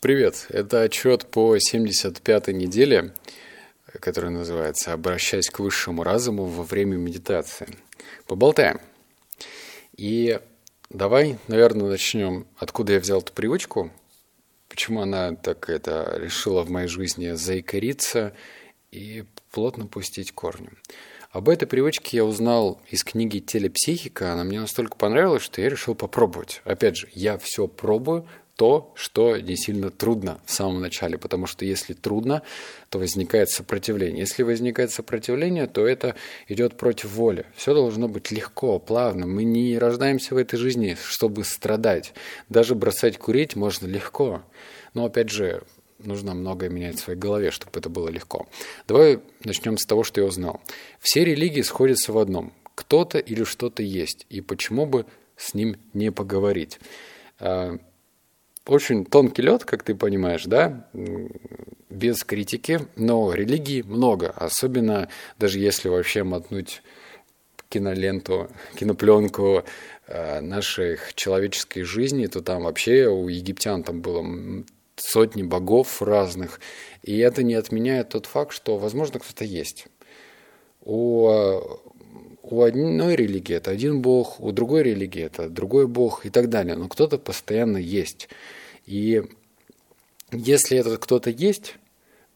Привет, это отчет по 75-й неделе, который называется «Обращаясь к высшему разуму во время медитации». Поболтаем. И давай, наверное, начнем, откуда я взял эту привычку, почему она так это решила в моей жизни заикариться и плотно пустить корни. Об этой привычке я узнал из книги «Телепсихика». Она мне настолько понравилась, что я решил попробовать. Опять же, я все пробую, то, что не сильно трудно в самом начале, потому что если трудно, то возникает сопротивление. Если возникает сопротивление, то это идет против воли. Все должно быть легко, плавно. Мы не рождаемся в этой жизни, чтобы страдать. Даже бросать курить можно легко. Но опять же, нужно многое менять в своей голове, чтобы это было легко. Давай начнем с того, что я узнал. Все религии сходятся в одном. Кто-то или что-то есть. И почему бы с ним не поговорить? Очень тонкий лед, как ты понимаешь, да, без критики, но религии много, особенно даже если вообще мотнуть киноленту, кинопленку э, наших человеческой жизни, то там вообще у египтян там было сотни богов разных, и это не отменяет тот факт, что, возможно, кто-то есть. У, у одной религии это один бог, у другой религии это другой бог и так далее, но кто-то постоянно есть. И если этот кто-то есть,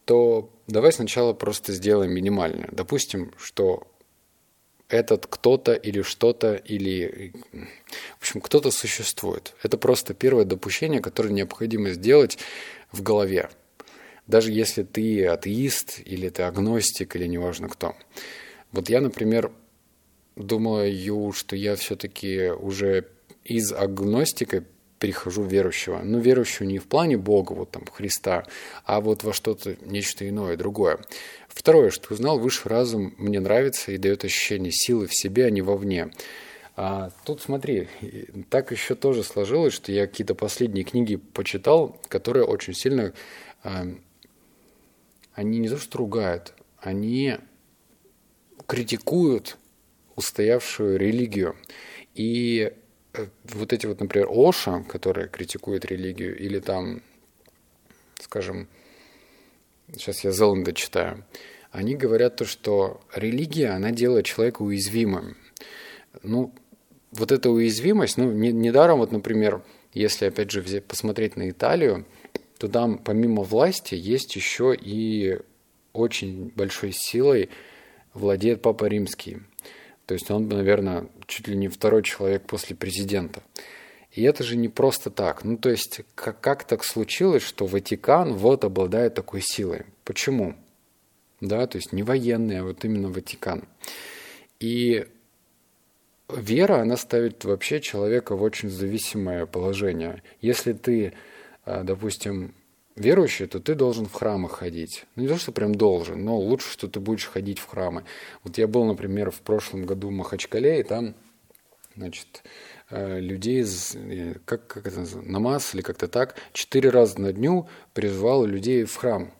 то давай сначала просто сделаем минимальное. Допустим, что этот кто-то или что-то, или, в общем, кто-то существует. Это просто первое допущение, которое необходимо сделать в голове. Даже если ты атеист, или ты агностик, или неважно кто. Вот я, например, думаю, что я все-таки уже из агностика перехожу в верующего. Но верующего не в плане Бога, вот там, Христа, а вот во что-то, нечто иное, другое. Второе, что узнал, высший разум мне нравится и дает ощущение силы в себе, а не вовне. А тут смотри, так еще тоже сложилось, что я какие-то последние книги почитал, которые очень сильно, а, они не то что ругают, они критикуют устоявшую религию. И Э, вот эти вот, например, Оша, которые критикуют религию, или там, скажем, сейчас я Зеланда читаю, они говорят то, что религия, она делает человека уязвимым. Ну, вот эта уязвимость, ну, не, недаром, вот, например, если, опять же, взять, посмотреть на Италию, то там помимо власти есть еще и очень большой силой владеет Папа Римский. То есть он, наверное, чуть ли не второй человек после президента. И это же не просто так. Ну, то есть, как, как так случилось, что Ватикан вот обладает такой силой? Почему? Да, то есть не военный, а вот именно Ватикан. И вера, она ставит вообще человека в очень зависимое положение. Если ты, а, допустим, верующий, то ты должен в храмы ходить. Ну, не то, что прям должен, но лучше, что ты будешь ходить в храмы. Вот я был, например, в прошлом году в Махачкале, и там, значит, э, людей, э, как, как это называется, намаз или как-то так, четыре раза на дню призвал людей в храм.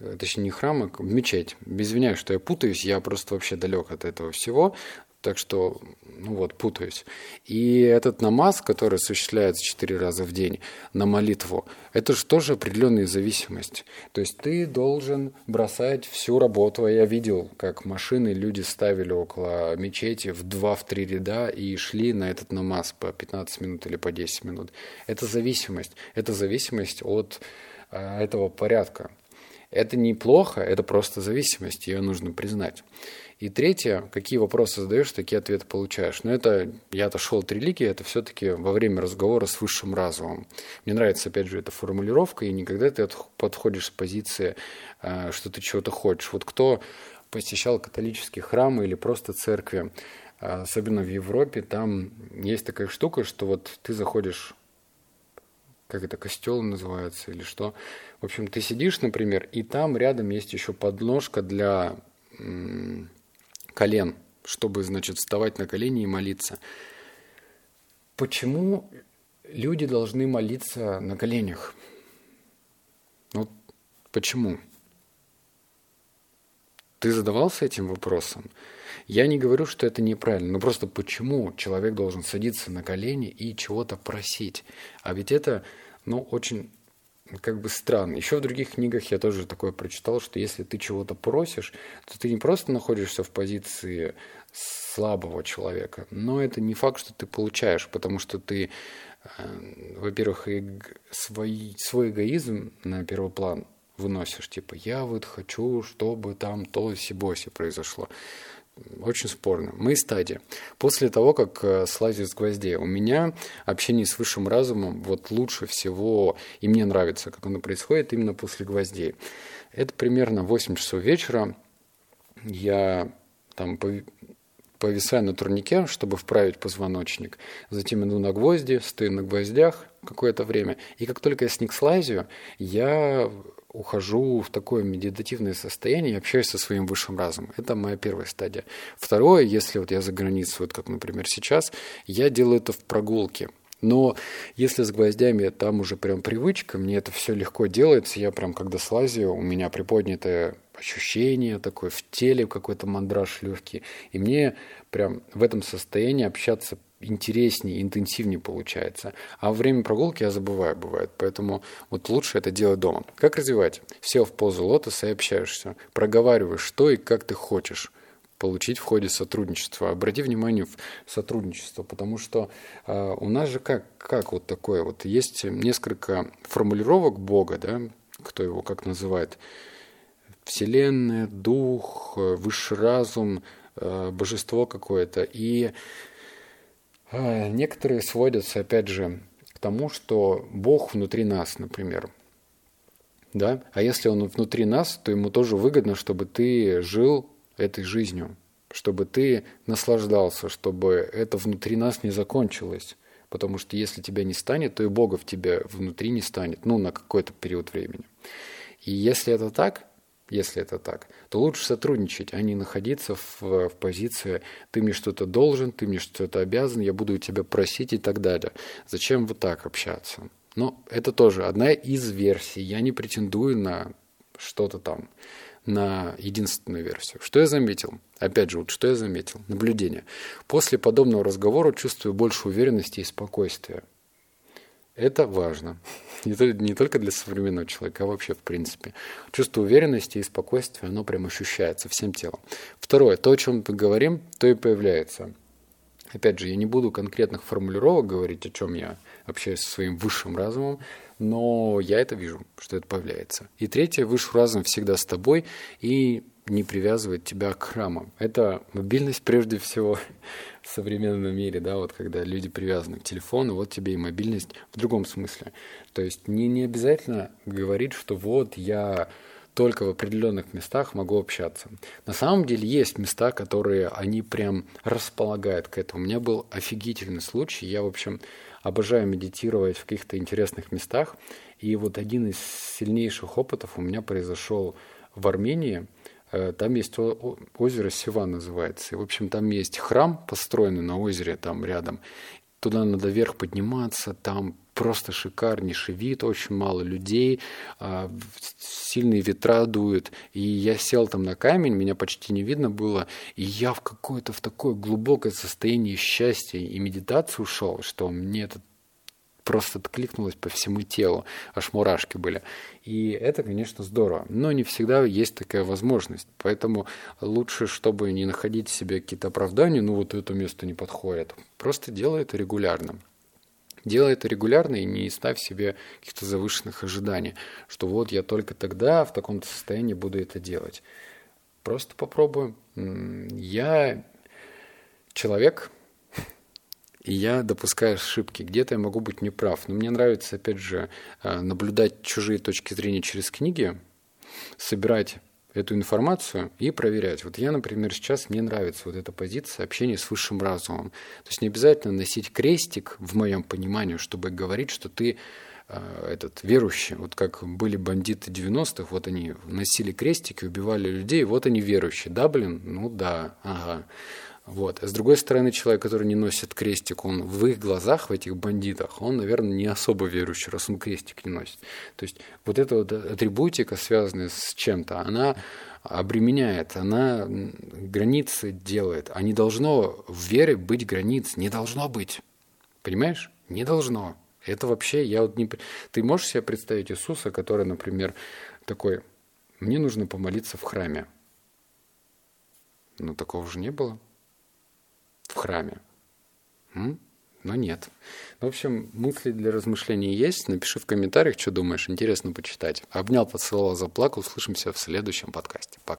Э, точнее, не храм, а в мечеть. Извиняюсь, что я путаюсь, я просто вообще далек от этого всего. Так что, ну вот, путаюсь. И этот намаз, который осуществляется четыре раза в день на молитву, это же тоже определенная зависимость. То есть ты должен бросать всю работу. Я видел, как машины люди ставили около мечети в два-три ряда и шли на этот намаз по 15 минут или по 10 минут. Это зависимость. Это зависимость от э, этого порядка. Это неплохо, это просто зависимость, ее нужно признать. И третье, какие вопросы задаешь, такие ответы получаешь. Но это, я отошел от религии, это все-таки во время разговора с высшим разумом. Мне нравится, опять же, эта формулировка, и никогда ты подходишь с позиции, э, что ты чего-то хочешь. Вот кто посещал католические храмы или просто церкви, э, особенно в Европе, там есть такая штука, что вот ты заходишь как это, костел называется или что. В общем, ты сидишь, например, и там рядом есть еще подножка для колен, чтобы, значит, вставать на колени и молиться. Почему люди должны молиться на коленях? Ну, почему? Ты задавался этим вопросом? Я не говорю, что это неправильно, но просто почему человек должен садиться на колени и чего-то просить? А ведь это, ну, очень как бы странно. Еще в других книгах я тоже такое прочитал, что если ты чего-то просишь, то ты не просто находишься в позиции слабого человека, но это не факт, что ты получаешь, потому что ты, э, во-первых, свой, свой эгоизм на первый план выносишь, типа я вот хочу, чтобы там то сибоси произошло очень спорно. Мы стадии. После того, как э, слазить с гвоздей, у меня общение с высшим разумом вот лучше всего, и мне нравится, как оно происходит именно после гвоздей. Это примерно 8 часов вечера. Я там повисаю на турнике, чтобы вправить позвоночник. Затем иду на гвозди, стою на гвоздях какое-то время. И как только я сник слазию, я ухожу в такое медитативное состояние и общаюсь со своим высшим разумом. Это моя первая стадия. Второе, если вот я за границей, вот как, например, сейчас, я делаю это в прогулке. Но если с гвоздями там уже прям привычка, мне это все легко делается, я прям когда слазию, у меня приподнятое ощущение такое в теле, какой-то мандраж легкий. И мне прям в этом состоянии общаться интереснее, интенсивнее получается. А во время прогулки я забываю, бывает. Поэтому вот лучше это делать дома. Как развивать? Сел в позу лотоса и общаешься. Проговариваешь, что и как ты хочешь получить в ходе сотрудничества. Обрати внимание в сотрудничество, потому что э, у нас же как, как вот такое, вот есть несколько формулировок Бога, да, кто его как называет, Вселенная, Дух, Высший разум, э, Божество какое-то. И некоторые сводятся, опять же, к тому, что Бог внутри нас, например. Да? А если Он внутри нас, то ему тоже выгодно, чтобы ты жил этой жизнью, чтобы ты наслаждался, чтобы это внутри нас не закончилось. Потому что если тебя не станет, то и Бога в тебе внутри не станет, ну, на какой-то период времени. И если это так, если это так, то лучше сотрудничать, а не находиться в, в позиции «ты мне что-то должен, ты мне что-то обязан, я буду у тебя просить» и так далее. Зачем вот так общаться? Но это тоже одна из версий. Я не претендую на что-то там, на единственную версию. Что я заметил? Опять же, вот что я заметил? Наблюдение. После подобного разговора чувствую больше уверенности и спокойствия. Это важно. Не, только для современного человека, а вообще в принципе. Чувство уверенности и спокойствия, оно прям ощущается всем телом. Второе, то, о чем мы говорим, то и появляется. Опять же, я не буду конкретных формулировок говорить, о чем я общаюсь со своим высшим разумом, но я это вижу, что это появляется. И третье, высший разум всегда с тобой и не привязывает тебя к храмам. Это мобильность прежде всего в современном мире, да, вот когда люди привязаны к телефону, вот тебе и мобильность в другом смысле. То есть не, не обязательно говорить, что вот я только в определенных местах могу общаться. На самом деле есть места, которые они прям располагают к этому. У меня был офигительный случай. Я, в общем, обожаю медитировать в каких-то интересных местах. И вот один из сильнейших опытов у меня произошел в Армении – Э, там есть озеро Сева называется. И, в общем, там есть храм, построенный на озере там рядом. Туда надо вверх подниматься, там просто шикарнейший вид, очень мало людей, а, сильные ветра дуют. И я сел там на камень, меня почти не видно было, и я в какое-то в такое глубокое состояние счастья и медитации ушел, что мне это просто откликнулось по всему телу, аж мурашки были. И это, конечно, здорово, но не всегда есть такая возможность. Поэтому лучше, чтобы не находить себе какие-то оправдания, ну вот это место не подходит, просто делай это регулярно. Делай это регулярно и не ставь себе каких-то завышенных ожиданий, что вот я только тогда в таком состоянии буду это делать. Просто попробуем. Я человек, и я допускаю ошибки. Где-то я могу быть неправ. Но мне нравится, опять же, э, наблюдать чужие точки зрения через книги, собирать эту информацию и проверять. Вот я, например, сейчас мне нравится вот эта позиция общения с высшим разумом. То есть не обязательно носить крестик, в моем понимании, чтобы говорить, что ты э, этот верующий. Вот как были бандиты 90-х, вот они носили крестики, убивали людей, вот они верующие. Да, блин? Ну да, ага. Вот. А с другой стороны, человек, который не носит крестик, он в их глазах, в этих бандитах, он, наверное, не особо верующий, раз он крестик не носит. То есть вот эта вот атрибутика, связанная с чем-то, она обременяет, она границы делает. А не должно в вере быть границ, не должно быть. Понимаешь? Не должно. Это вообще, я вот не... Ты можешь себе представить Иисуса, который, например, такой, мне нужно помолиться в храме. Ну, такого же не было. В храме. М? Но нет. В общем, мысли для размышлений есть. Напиши в комментариях, что думаешь. Интересно почитать. Обнял, поцеловал, заплакал. Услышимся в следующем подкасте. Пока.